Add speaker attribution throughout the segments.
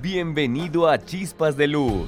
Speaker 1: Bienvenido a Chispas de Luz,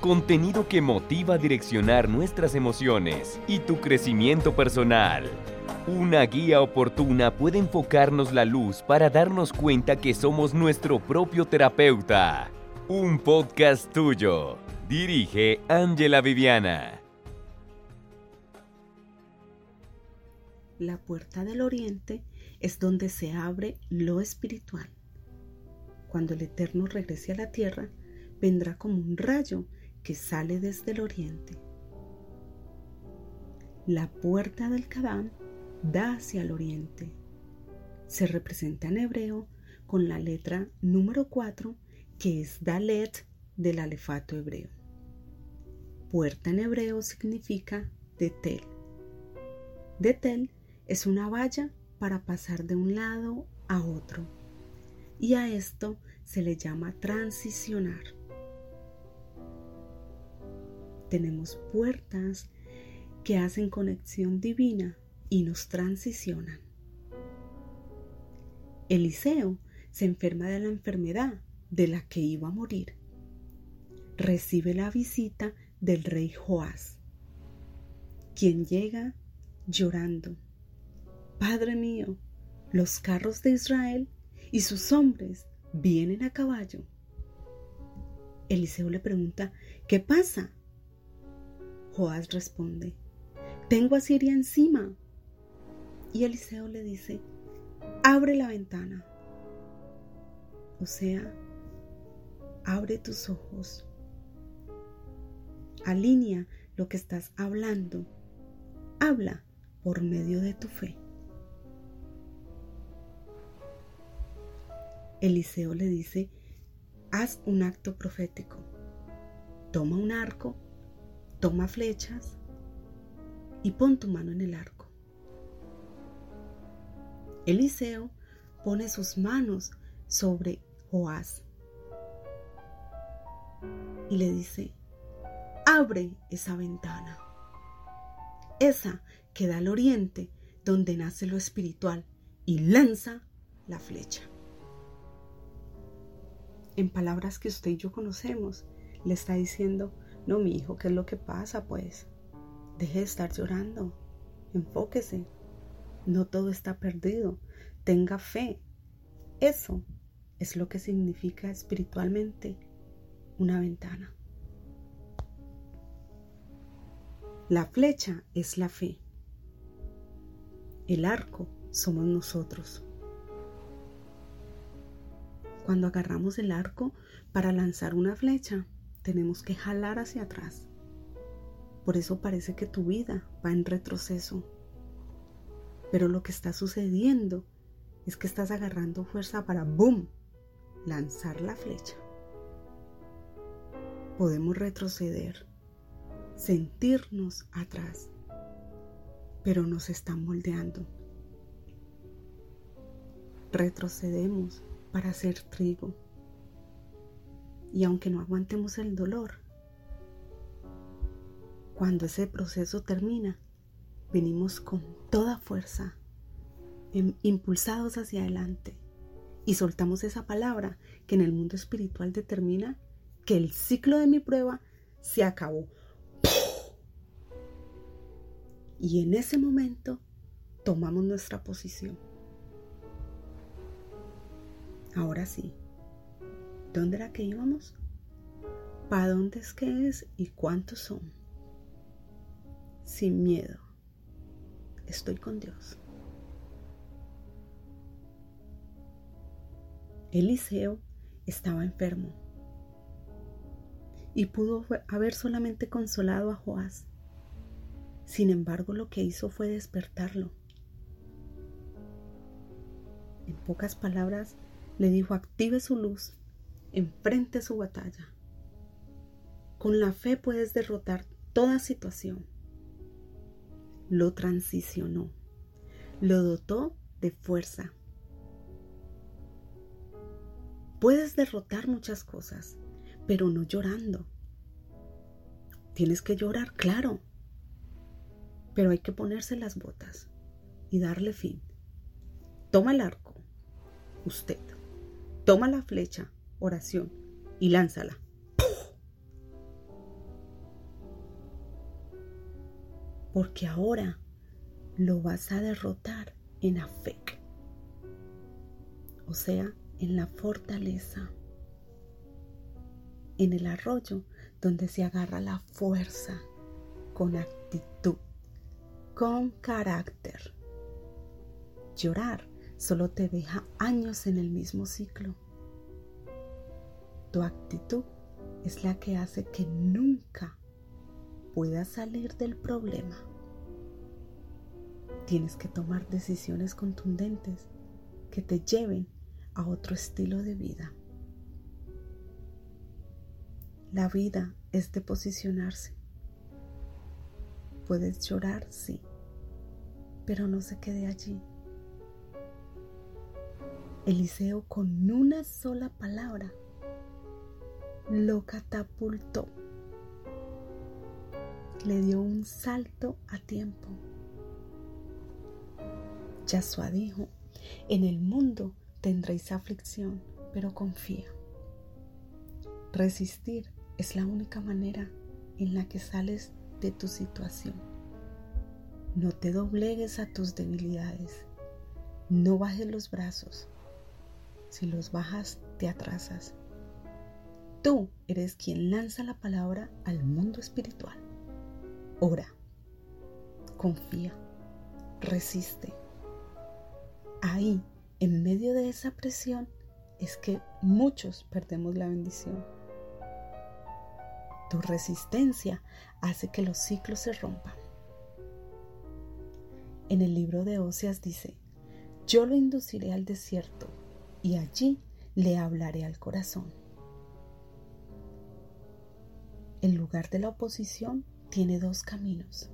Speaker 1: contenido que motiva a direccionar nuestras emociones y tu crecimiento personal. Una guía oportuna puede enfocarnos la luz para darnos cuenta que somos nuestro propio terapeuta. Un podcast tuyo. Dirige Ángela Viviana.
Speaker 2: La puerta del oriente es donde se abre lo espiritual. Cuando el Eterno regrese a la tierra, vendrá como un rayo que sale desde el oriente. La puerta del Kadam da hacia el oriente. Se representa en hebreo con la letra número 4, que es Dalet del alefato hebreo. Puerta en hebreo significa detel. Detel es una valla para pasar de un lado a otro y a esto se le llama transicionar. Tenemos puertas que hacen conexión divina y nos transicionan. Eliseo se enferma de la enfermedad de la que iba a morir. Recibe la visita del rey Joás, quien llega llorando. Padre mío, los carros de Israel y sus hombres vienen a caballo. Eliseo le pregunta, ¿qué pasa? Joás responde, tengo a Siria encima. Y Eliseo le dice, abre la ventana. O sea, abre tus ojos. Alinea lo que estás hablando. Habla por medio de tu fe. Eliseo le dice, haz un acto profético. Toma un arco, toma flechas y pon tu mano en el arco. Eliseo pone sus manos sobre Joás y le dice, abre esa ventana, esa que da al oriente donde nace lo espiritual y lanza la flecha en palabras que usted y yo conocemos, le está diciendo, no, mi hijo, ¿qué es lo que pasa? Pues deje de estar llorando, enfóquese, no todo está perdido, tenga fe. Eso es lo que significa espiritualmente una ventana. La flecha es la fe. El arco somos nosotros cuando agarramos el arco para lanzar una flecha, tenemos que jalar hacia atrás. Por eso parece que tu vida va en retroceso. Pero lo que está sucediendo es que estás agarrando fuerza para ¡boom! lanzar la flecha. Podemos retroceder, sentirnos atrás, pero nos están moldeando. Retrocedemos para hacer trigo. Y aunque no aguantemos el dolor, cuando ese proceso termina, venimos con toda fuerza, em, impulsados hacia adelante y soltamos esa palabra que en el mundo espiritual determina que el ciclo de mi prueba se acabó. Y en ese momento tomamos nuestra posición. Ahora sí. ¿Dónde era que íbamos? ¿Para dónde es que es y cuántos son? Sin miedo. Estoy con Dios. Eliseo estaba enfermo y pudo haber solamente consolado a Joás. Sin embargo, lo que hizo fue despertarlo. En pocas palabras, le dijo active su luz, enfrente su batalla. Con la fe puedes derrotar toda situación. Lo transicionó, lo dotó de fuerza. Puedes derrotar muchas cosas, pero no llorando. Tienes que llorar, claro, pero hay que ponerse las botas y darle fin. Toma el arco, usted. Toma la flecha, oración, y lánzala. Porque ahora lo vas a derrotar en Afek, o sea, en la fortaleza, en el arroyo donde se agarra la fuerza con actitud, con carácter. Llorar solo te deja años en el mismo ciclo. Tu actitud es la que hace que nunca puedas salir del problema. Tienes que tomar decisiones contundentes que te lleven a otro estilo de vida. La vida es de posicionarse. Puedes llorar, sí, pero no se quede allí. Eliseo con una sola palabra lo catapultó. Le dio un salto a tiempo. Yahshua dijo, en el mundo tendréis aflicción, pero confía. Resistir es la única manera en la que sales de tu situación. No te doblegues a tus debilidades. No bajes los brazos. Si los bajas, te atrasas. Tú eres quien lanza la palabra al mundo espiritual. Ora, confía, resiste. Ahí, en medio de esa presión, es que muchos perdemos la bendición. Tu resistencia hace que los ciclos se rompan. En el libro de Oseas dice, yo lo induciré al desierto y allí le hablaré al corazón. El lugar de la oposición tiene dos caminos,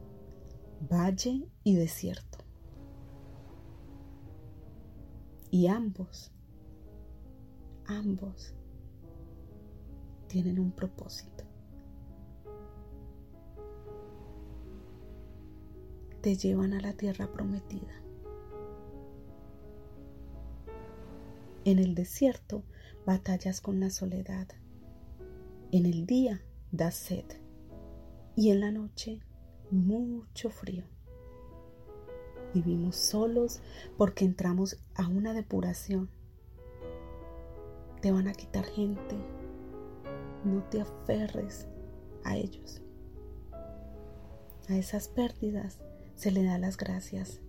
Speaker 2: valle y desierto. Y ambos, ambos tienen un propósito. Te llevan a la tierra prometida. En el desierto batallas con la soledad. En el día das sed y en la noche mucho frío. Vivimos solos porque entramos a una depuración. Te van a quitar gente. No te aferres a ellos. A esas pérdidas se le da las gracias.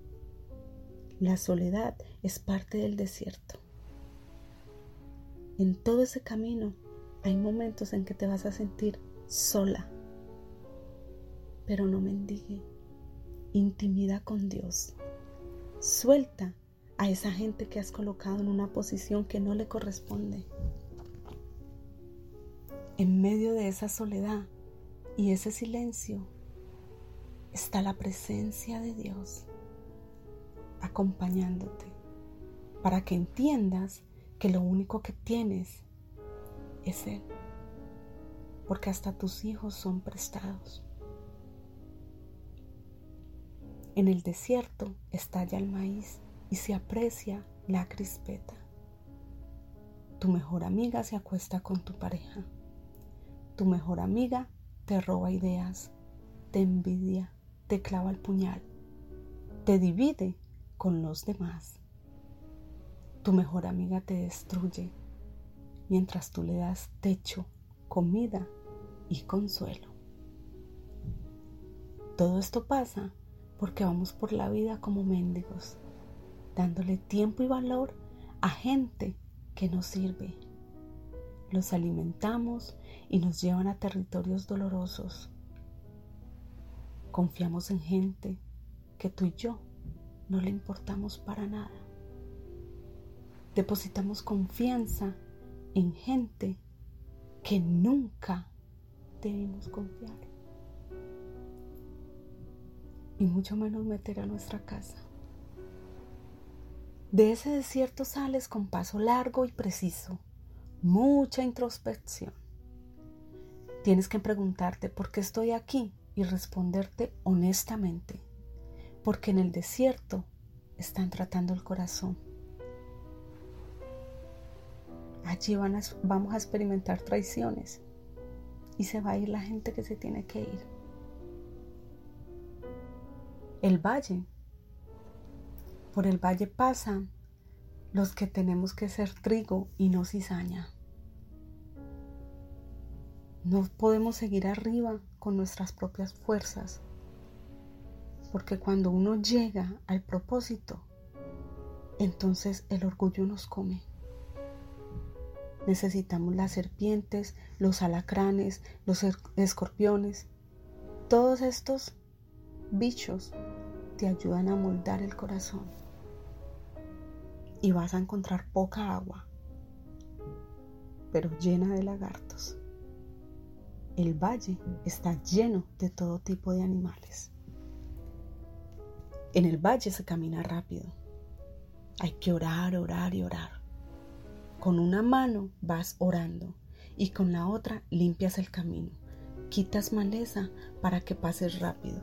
Speaker 2: La soledad es parte del desierto. En todo ese camino hay momentos en que te vas a sentir sola, pero no mendigue. Intimida con Dios. Suelta a esa gente que has colocado en una posición que no le corresponde. En medio de esa soledad y ese silencio está la presencia de Dios acompañándote para que entiendas que lo único que tienes es Él porque hasta tus hijos son prestados. En el desierto estalla el maíz y se aprecia la crispeta. Tu mejor amiga se acuesta con tu pareja. Tu mejor amiga te roba ideas, te envidia, te clava el puñal, te divide con los demás. Tu mejor amiga te destruye mientras tú le das techo comida y consuelo. Todo esto pasa porque vamos por la vida como mendigos, dándole tiempo y valor a gente que nos sirve. Los alimentamos y nos llevan a territorios dolorosos. Confiamos en gente que tú y yo no le importamos para nada. Depositamos confianza en gente que nunca debemos confiar. Y mucho menos meter a nuestra casa. De ese desierto sales con paso largo y preciso, mucha introspección. Tienes que preguntarte por qué estoy aquí y responderte honestamente, porque en el desierto están tratando el corazón allí vamos a experimentar traiciones y se va a ir la gente que se tiene que ir. El valle. Por el valle pasan los que tenemos que ser trigo y no cizaña. No podemos seguir arriba con nuestras propias fuerzas, porque cuando uno llega al propósito, entonces el orgullo nos come. Necesitamos las serpientes, los alacranes, los escorpiones. Todos estos bichos te ayudan a moldar el corazón. Y vas a encontrar poca agua, pero llena de lagartos. El valle está lleno de todo tipo de animales. En el valle se camina rápido. Hay que orar, orar y orar. Con una mano vas orando y con la otra limpias el camino. Quitas maleza para que pases rápido.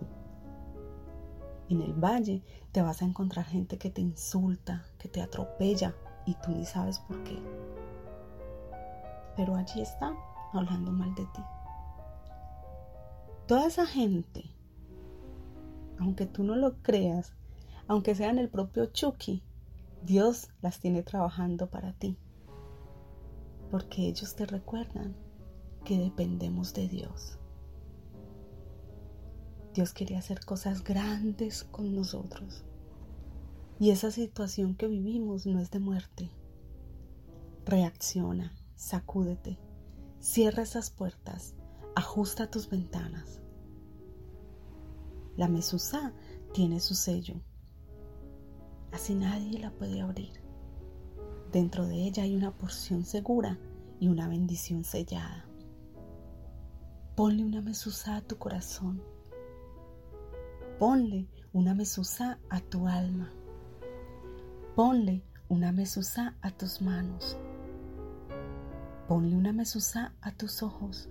Speaker 2: En el valle te vas a encontrar gente que te insulta, que te atropella y tú ni sabes por qué. Pero allí está hablando mal de ti. Toda esa gente, aunque tú no lo creas, aunque sean el propio Chucky, Dios las tiene trabajando para ti. Porque ellos te recuerdan que dependemos de Dios. Dios quería hacer cosas grandes con nosotros. Y esa situación que vivimos no es de muerte. Reacciona, sacúdete, cierra esas puertas Ajusta tus ventanas. La mesusa tiene su sello. Así nadie la puede abrir. Dentro de ella hay una porción segura y una bendición sellada. Ponle una mesusa a tu corazón. Ponle una mesusa a tu alma. Ponle una mesusa a tus manos. Ponle una mesusa a tus ojos.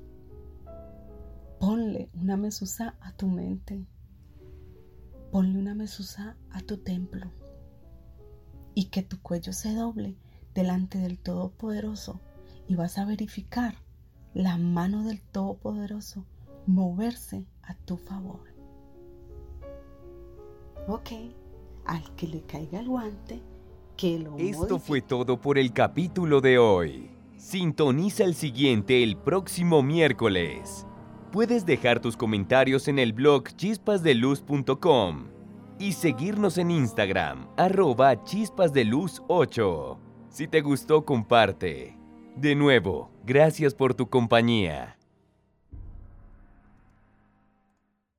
Speaker 2: Ponle una mesusa a tu mente. Ponle una mesusa a tu templo. Y que tu cuello se doble delante del Todopoderoso y vas a verificar la mano del Todopoderoso moverse a tu favor. Ok, al que le caiga el guante, que lo
Speaker 1: Esto fue todo por el capítulo de hoy. Sintoniza el siguiente el próximo miércoles. Puedes dejar tus comentarios en el blog chispasdeluz.com y seguirnos en Instagram, arroba chispasdeluz8. Si te gustó, comparte. De nuevo, gracias por tu compañía.